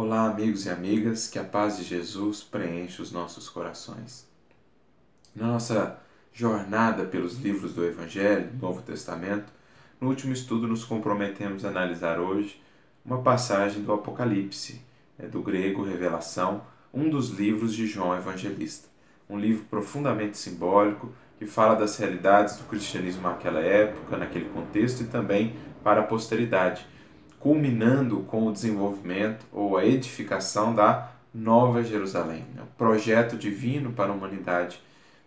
Olá, amigos e amigas, que a paz de Jesus preencha os nossos corações. Na nossa jornada pelos livros do Evangelho, do Novo Testamento, no último estudo nos comprometemos a analisar hoje uma passagem do Apocalipse, né, do grego Revelação, um dos livros de João Evangelista. Um livro profundamente simbólico que fala das realidades do cristianismo naquela época, naquele contexto e também para a posteridade culminando com o desenvolvimento ou a edificação da Nova Jerusalém, o projeto divino para a humanidade,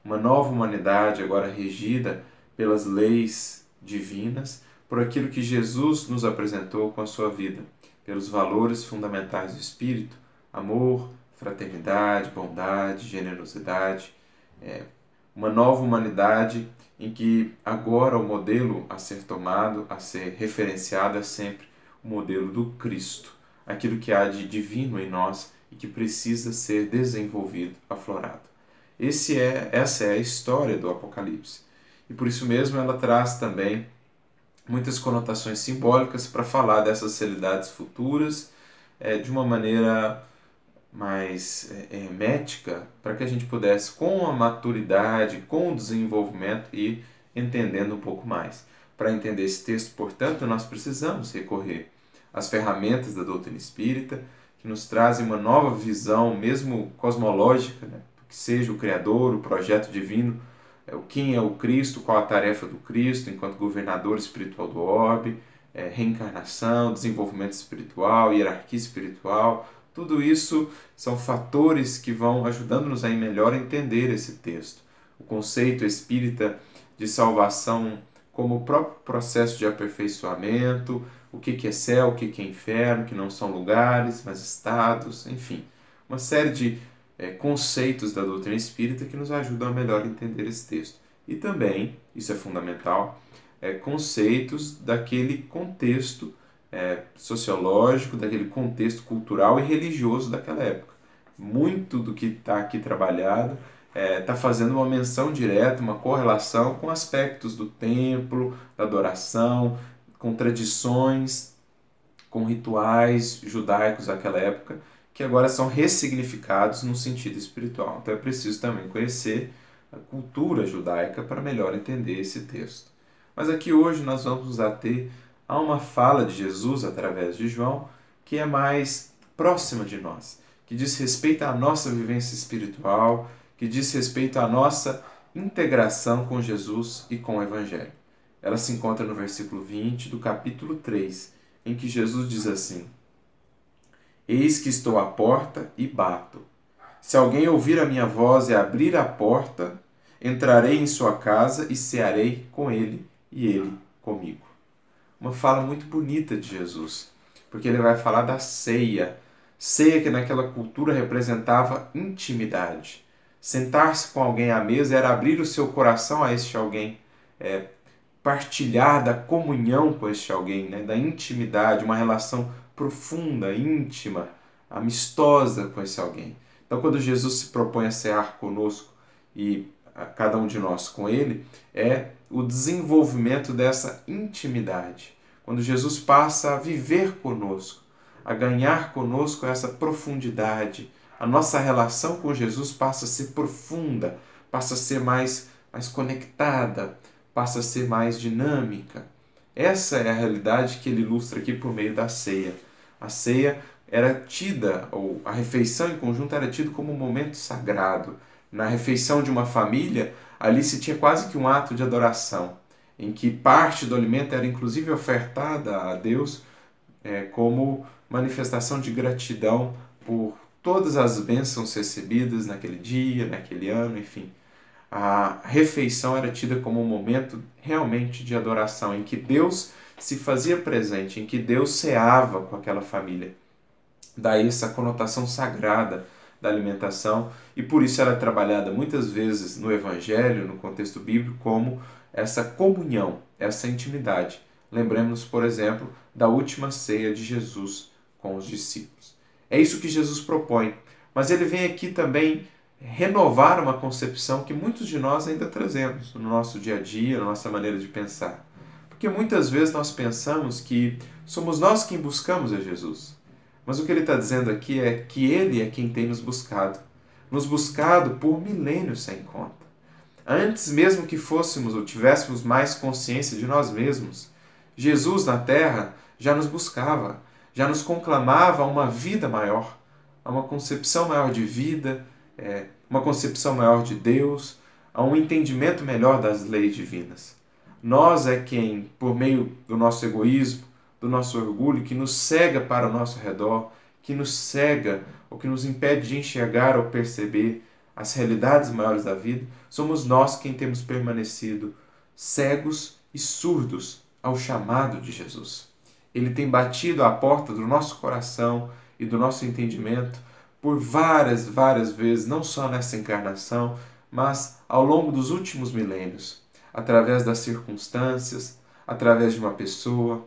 uma nova humanidade agora regida pelas leis divinas, por aquilo que Jesus nos apresentou com a sua vida, pelos valores fundamentais do Espírito, amor, fraternidade, bondade, generosidade, é, uma nova humanidade em que agora o modelo a ser tomado, a ser referenciado é sempre o modelo do Cristo, aquilo que há de divino em nós e que precisa ser desenvolvido, aflorado. Esse é, essa é a história do Apocalipse. E por isso mesmo ela traz também muitas conotações simbólicas para falar dessas realidades futuras é, de uma maneira mais é, hermética, para que a gente pudesse, com a maturidade, com o desenvolvimento, ir entendendo um pouco mais. Para entender esse texto, portanto, nós precisamos recorrer às ferramentas da doutrina espírita, que nos trazem uma nova visão, mesmo cosmológica, né? que seja o Criador, o projeto divino, é, o quem é o Cristo, qual a tarefa do Cristo enquanto governador espiritual do orbe, é, reencarnação, desenvolvimento espiritual, hierarquia espiritual, tudo isso são fatores que vão ajudando-nos a melhor entender esse texto. O conceito espírita de salvação como o próprio processo de aperfeiçoamento, o que é céu, o que é inferno, que não são lugares, mas estados, enfim, uma série de é, conceitos da doutrina espírita que nos ajudam a melhor entender esse texto. E também, isso é fundamental, é, conceitos daquele contexto é, sociológico, daquele contexto cultural e religioso daquela época. Muito do que está aqui trabalhado está é, tá fazendo uma menção direta, uma correlação com aspectos do templo, da adoração, com tradições, com rituais judaicos daquela época, que agora são ressignificados no sentido espiritual. Então é preciso também conhecer a cultura judaica para melhor entender esse texto. Mas aqui hoje nós vamos nos ater a uma fala de Jesus através de João que é mais próxima de nós, que diz respeito à nossa vivência espiritual, que diz respeito à nossa integração com Jesus e com o Evangelho. Ela se encontra no versículo 20 do capítulo 3, em que Jesus diz assim: Eis que estou à porta e bato. Se alguém ouvir a minha voz e abrir a porta, entrarei em sua casa e cearei com ele e ele comigo. Uma fala muito bonita de Jesus, porque ele vai falar da ceia, ceia que naquela cultura representava intimidade Sentar-se com alguém à mesa era abrir o seu coração a este alguém, é, partilhar da comunhão com este alguém, né, da intimidade, uma relação profunda, íntima, amistosa com esse alguém. Então, quando Jesus se propõe a cear conosco e a cada um de nós com ele, é o desenvolvimento dessa intimidade. Quando Jesus passa a viver conosco, a ganhar conosco essa profundidade, a nossa relação com Jesus passa a ser profunda, passa a ser mais, mais conectada, passa a ser mais dinâmica. Essa é a realidade que ele ilustra aqui por meio da ceia. A ceia era tida, ou a refeição em conjunto era tida como um momento sagrado. Na refeição de uma família, ali se tinha quase que um ato de adoração, em que parte do alimento era inclusive ofertada a Deus é, como manifestação de gratidão por todas as bênçãos recebidas naquele dia, naquele ano, enfim. A refeição era tida como um momento realmente de adoração, em que Deus se fazia presente, em que Deus ceava com aquela família. Daí essa conotação sagrada da alimentação, e por isso ela é trabalhada muitas vezes no Evangelho, no contexto bíblico, como essa comunhão, essa intimidade. Lembremos, por exemplo, da última ceia de Jesus com os discípulos. É isso que Jesus propõe. Mas ele vem aqui também renovar uma concepção que muitos de nós ainda trazemos no nosso dia a dia, na nossa maneira de pensar. Porque muitas vezes nós pensamos que somos nós quem buscamos a Jesus. Mas o que ele está dizendo aqui é que ele é quem tem nos buscado, nos buscado por milênios sem conta. Antes mesmo que fôssemos ou tivéssemos mais consciência de nós mesmos, Jesus na terra já nos buscava, já nos conclamava a uma vida maior, a uma concepção maior de vida, é, uma concepção maior de Deus, a um entendimento melhor das leis divinas. Nós é quem, por meio do nosso egoísmo, do nosso orgulho, que nos cega para o nosso redor, que nos cega ou que nos impede de enxergar ou perceber as realidades maiores da vida, somos nós quem temos permanecido cegos e surdos ao chamado de Jesus. Ele tem batido à porta do nosso coração e do nosso entendimento por várias, várias vezes, não só nessa encarnação, mas ao longo dos últimos milênios, através das circunstâncias, através de uma pessoa,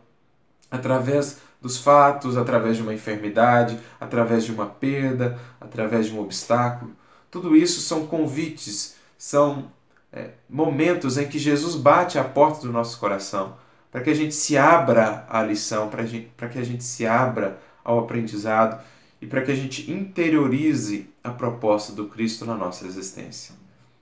através dos fatos, através de uma enfermidade, através de uma perda, através de um obstáculo. Tudo isso são convites, são é, momentos em que Jesus bate à porta do nosso coração para que a gente se abra à lição, para que a gente se abra ao aprendizado e para que a gente interiorize a proposta do Cristo na nossa existência.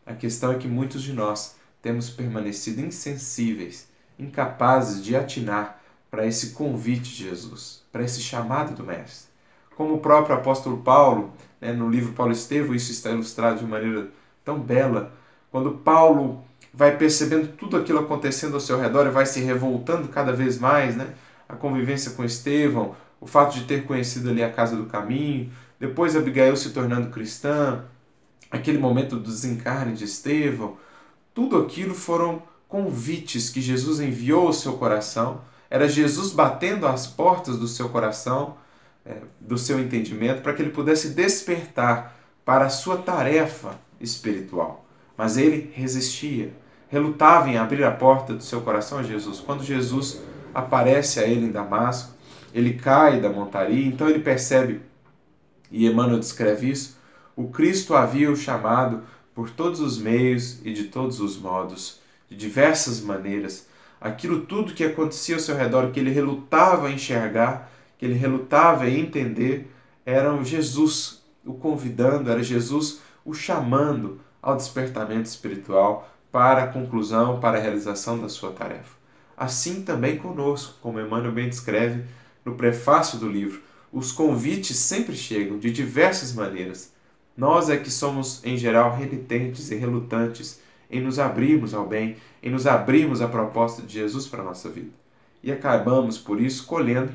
A questão é que muitos de nós temos permanecido insensíveis, incapazes de atinar para esse convite de Jesus, para esse chamado do Mestre. Como o próprio apóstolo Paulo, né, no livro Paulo Estevão, isso está ilustrado de maneira tão bela, quando Paulo vai percebendo tudo aquilo acontecendo ao seu redor e vai se revoltando cada vez mais, né? A convivência com Estevão, o fato de ter conhecido ali a casa do caminho, depois Abigail se tornando cristã, aquele momento do desencarne de Estevão, tudo aquilo foram convites que Jesus enviou ao seu coração, era Jesus batendo às portas do seu coração, é, do seu entendimento, para que ele pudesse despertar para a sua tarefa espiritual. Mas ele resistia, relutava em abrir a porta do seu coração a Jesus. Quando Jesus aparece a ele em Damasco, ele cai da montaria, então ele percebe, e Emmanuel descreve isso, o Cristo havia o chamado por todos os meios e de todos os modos, de diversas maneiras. Aquilo tudo que acontecia ao seu redor, que ele relutava em enxergar, que ele relutava em entender, era Jesus o convidando, era Jesus o chamando ao despertamento espiritual, para a conclusão, para a realização da sua tarefa. Assim também conosco, como Emmanuel bem descreve no prefácio do livro, os convites sempre chegam de diversas maneiras. Nós é que somos, em geral, renitentes e relutantes em nos abrirmos ao bem, em nos abrirmos à proposta de Jesus para a nossa vida. E acabamos, por isso, colhendo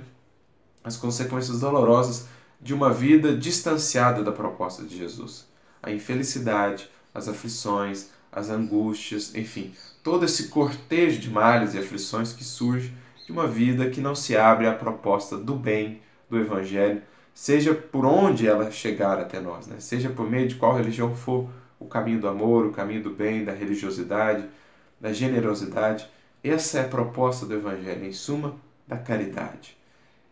as consequências dolorosas de uma vida distanciada da proposta de Jesus. A infelicidade, as aflições, as angústias, enfim, todo esse cortejo de males e aflições que surge de uma vida que não se abre à proposta do bem do Evangelho, seja por onde ela chegar até nós, né? seja por meio de qual religião for, o caminho do amor, o caminho do bem, da religiosidade, da generosidade. Essa é a proposta do Evangelho, em suma, da caridade.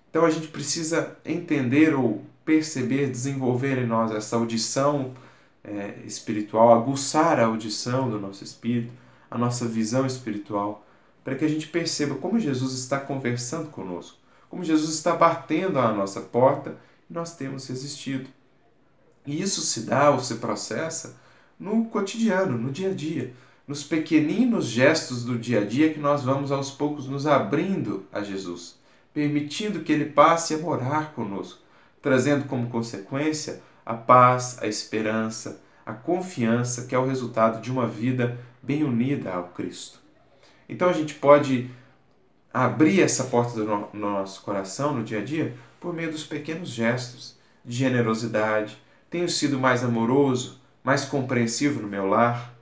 Então a gente precisa entender ou perceber, desenvolver em nós essa audição é, espiritual, aguçar a audição do nosso espírito, a nossa visão espiritual, para que a gente perceba como Jesus está conversando conosco, como Jesus está batendo à nossa porta e nós temos resistido. E isso se dá ou se processa no cotidiano, no dia a dia, nos pequeninos gestos do dia a dia que nós vamos aos poucos nos abrindo a Jesus, permitindo que Ele passe a morar conosco, trazendo como consequência a paz, a esperança, a confiança que é o resultado de uma vida bem unida ao Cristo. Então a gente pode abrir essa porta do no nosso coração no dia a dia por meio dos pequenos gestos de generosidade. Tenho sido mais amoroso, mais compreensivo no meu lar.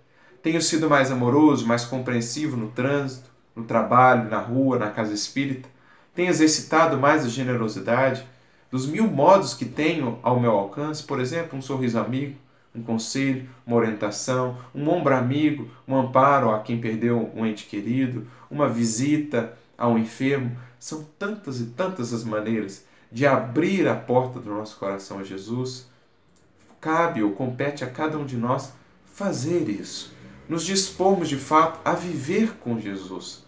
Tenho sido mais amoroso, mais compreensivo no trânsito, no trabalho, na rua, na casa espírita. Tenho exercitado mais a generosidade dos mil modos que tenho ao meu alcance, por exemplo, um sorriso amigo, um conselho, uma orientação, um ombro amigo, um amparo a quem perdeu um ente querido, uma visita a um enfermo. São tantas e tantas as maneiras de abrir a porta do nosso coração a Jesus. Cabe ou compete a cada um de nós fazer isso. Nos dispormos de fato a viver com Jesus.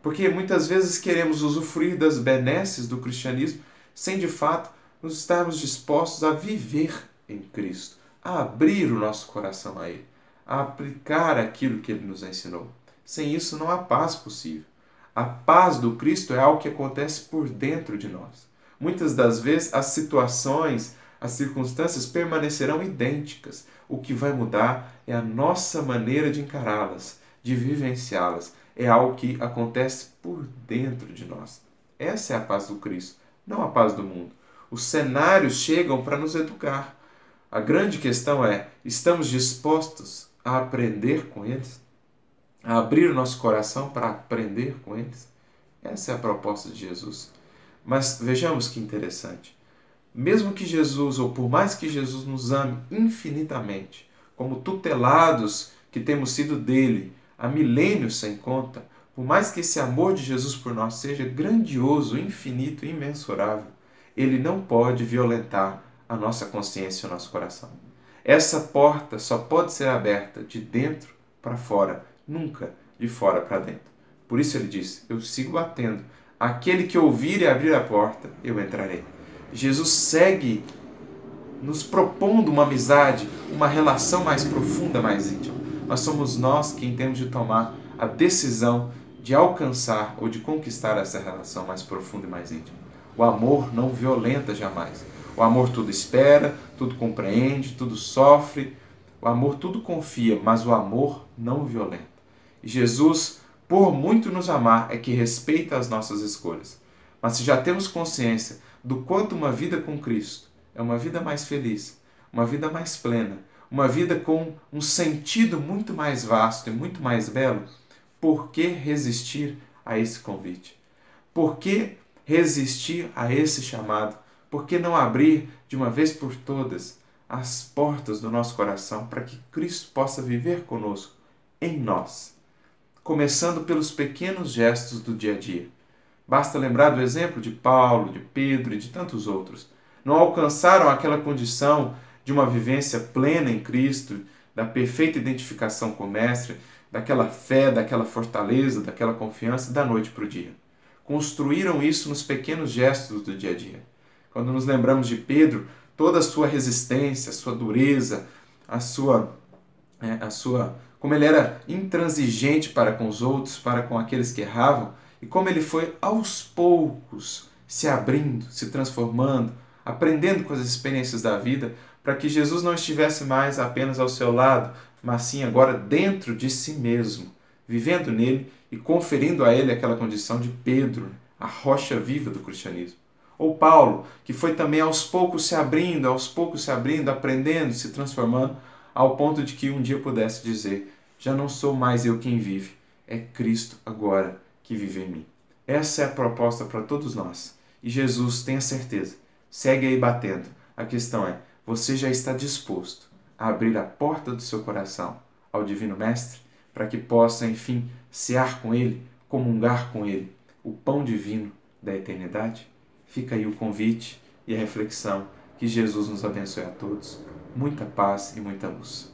Porque muitas vezes queremos usufruir das benesses do cristianismo sem de fato nos estarmos dispostos a viver em Cristo, a abrir o nosso coração a Ele, a aplicar aquilo que Ele nos ensinou. Sem isso não há paz possível. A paz do Cristo é algo que acontece por dentro de nós. Muitas das vezes as situações, as circunstâncias permanecerão idênticas. O que vai mudar é a nossa maneira de encará-las, de vivenciá-las. É algo que acontece por dentro de nós. Essa é a paz do Cristo, não a paz do mundo. Os cenários chegam para nos educar. A grande questão é: estamos dispostos a aprender com eles? A abrir o nosso coração para aprender com eles? Essa é a proposta de Jesus. Mas vejamos que interessante. Mesmo que Jesus, ou por mais que Jesus nos ame infinitamente, como tutelados que temos sido dele há milênios sem conta, por mais que esse amor de Jesus por nós seja grandioso, infinito, imensurável, ele não pode violentar a nossa consciência e o nosso coração. Essa porta só pode ser aberta de dentro para fora, nunca de fora para dentro. Por isso ele diz: Eu sigo batendo. Aquele que ouvir e abrir a porta, eu entrarei. Jesus segue nos propondo uma amizade, uma relação mais profunda, mais íntima. Mas somos nós quem temos de tomar a decisão de alcançar ou de conquistar essa relação mais profunda e mais íntima. O amor não violenta jamais. O amor tudo espera, tudo compreende, tudo sofre. O amor tudo confia, mas o amor não violenta. E Jesus, por muito nos amar, é que respeita as nossas escolhas. Mas se já temos consciência do quanto uma vida com Cristo é uma vida mais feliz, uma vida mais plena, uma vida com um sentido muito mais vasto e muito mais belo, por que resistir a esse convite? Por que resistir a esse chamado? Por que não abrir de uma vez por todas as portas do nosso coração para que Cristo possa viver conosco, em nós? Começando pelos pequenos gestos do dia a dia. Basta lembrar do exemplo de Paulo, de Pedro e de tantos outros. Não alcançaram aquela condição de uma vivência plena em Cristo, da perfeita identificação com o Mestre, daquela fé, daquela fortaleza, daquela confiança da noite para o dia. Construíram isso nos pequenos gestos do dia a dia. Quando nos lembramos de Pedro, toda a sua resistência, a sua dureza, a sua, é, a sua, como ele era intransigente para com os outros, para com aqueles que erravam, e como ele foi aos poucos se abrindo, se transformando, aprendendo com as experiências da vida, para que Jesus não estivesse mais apenas ao seu lado, mas sim agora dentro de si mesmo, vivendo nele e conferindo a ele aquela condição de Pedro, a rocha viva do cristianismo. Ou Paulo, que foi também aos poucos se abrindo, aos poucos se abrindo, aprendendo, se transformando, ao ponto de que um dia pudesse dizer: Já não sou mais eu quem vive, é Cristo agora que vive em mim. Essa é a proposta para todos nós. E Jesus, tenha certeza, segue aí batendo. A questão é: você já está disposto abrir a porta do seu coração ao Divino Mestre, para que possa, enfim, cear com Ele, comungar com Ele, o pão divino da eternidade? Fica aí o convite e a reflexão. Que Jesus nos abençoe a todos. Muita paz e muita luz.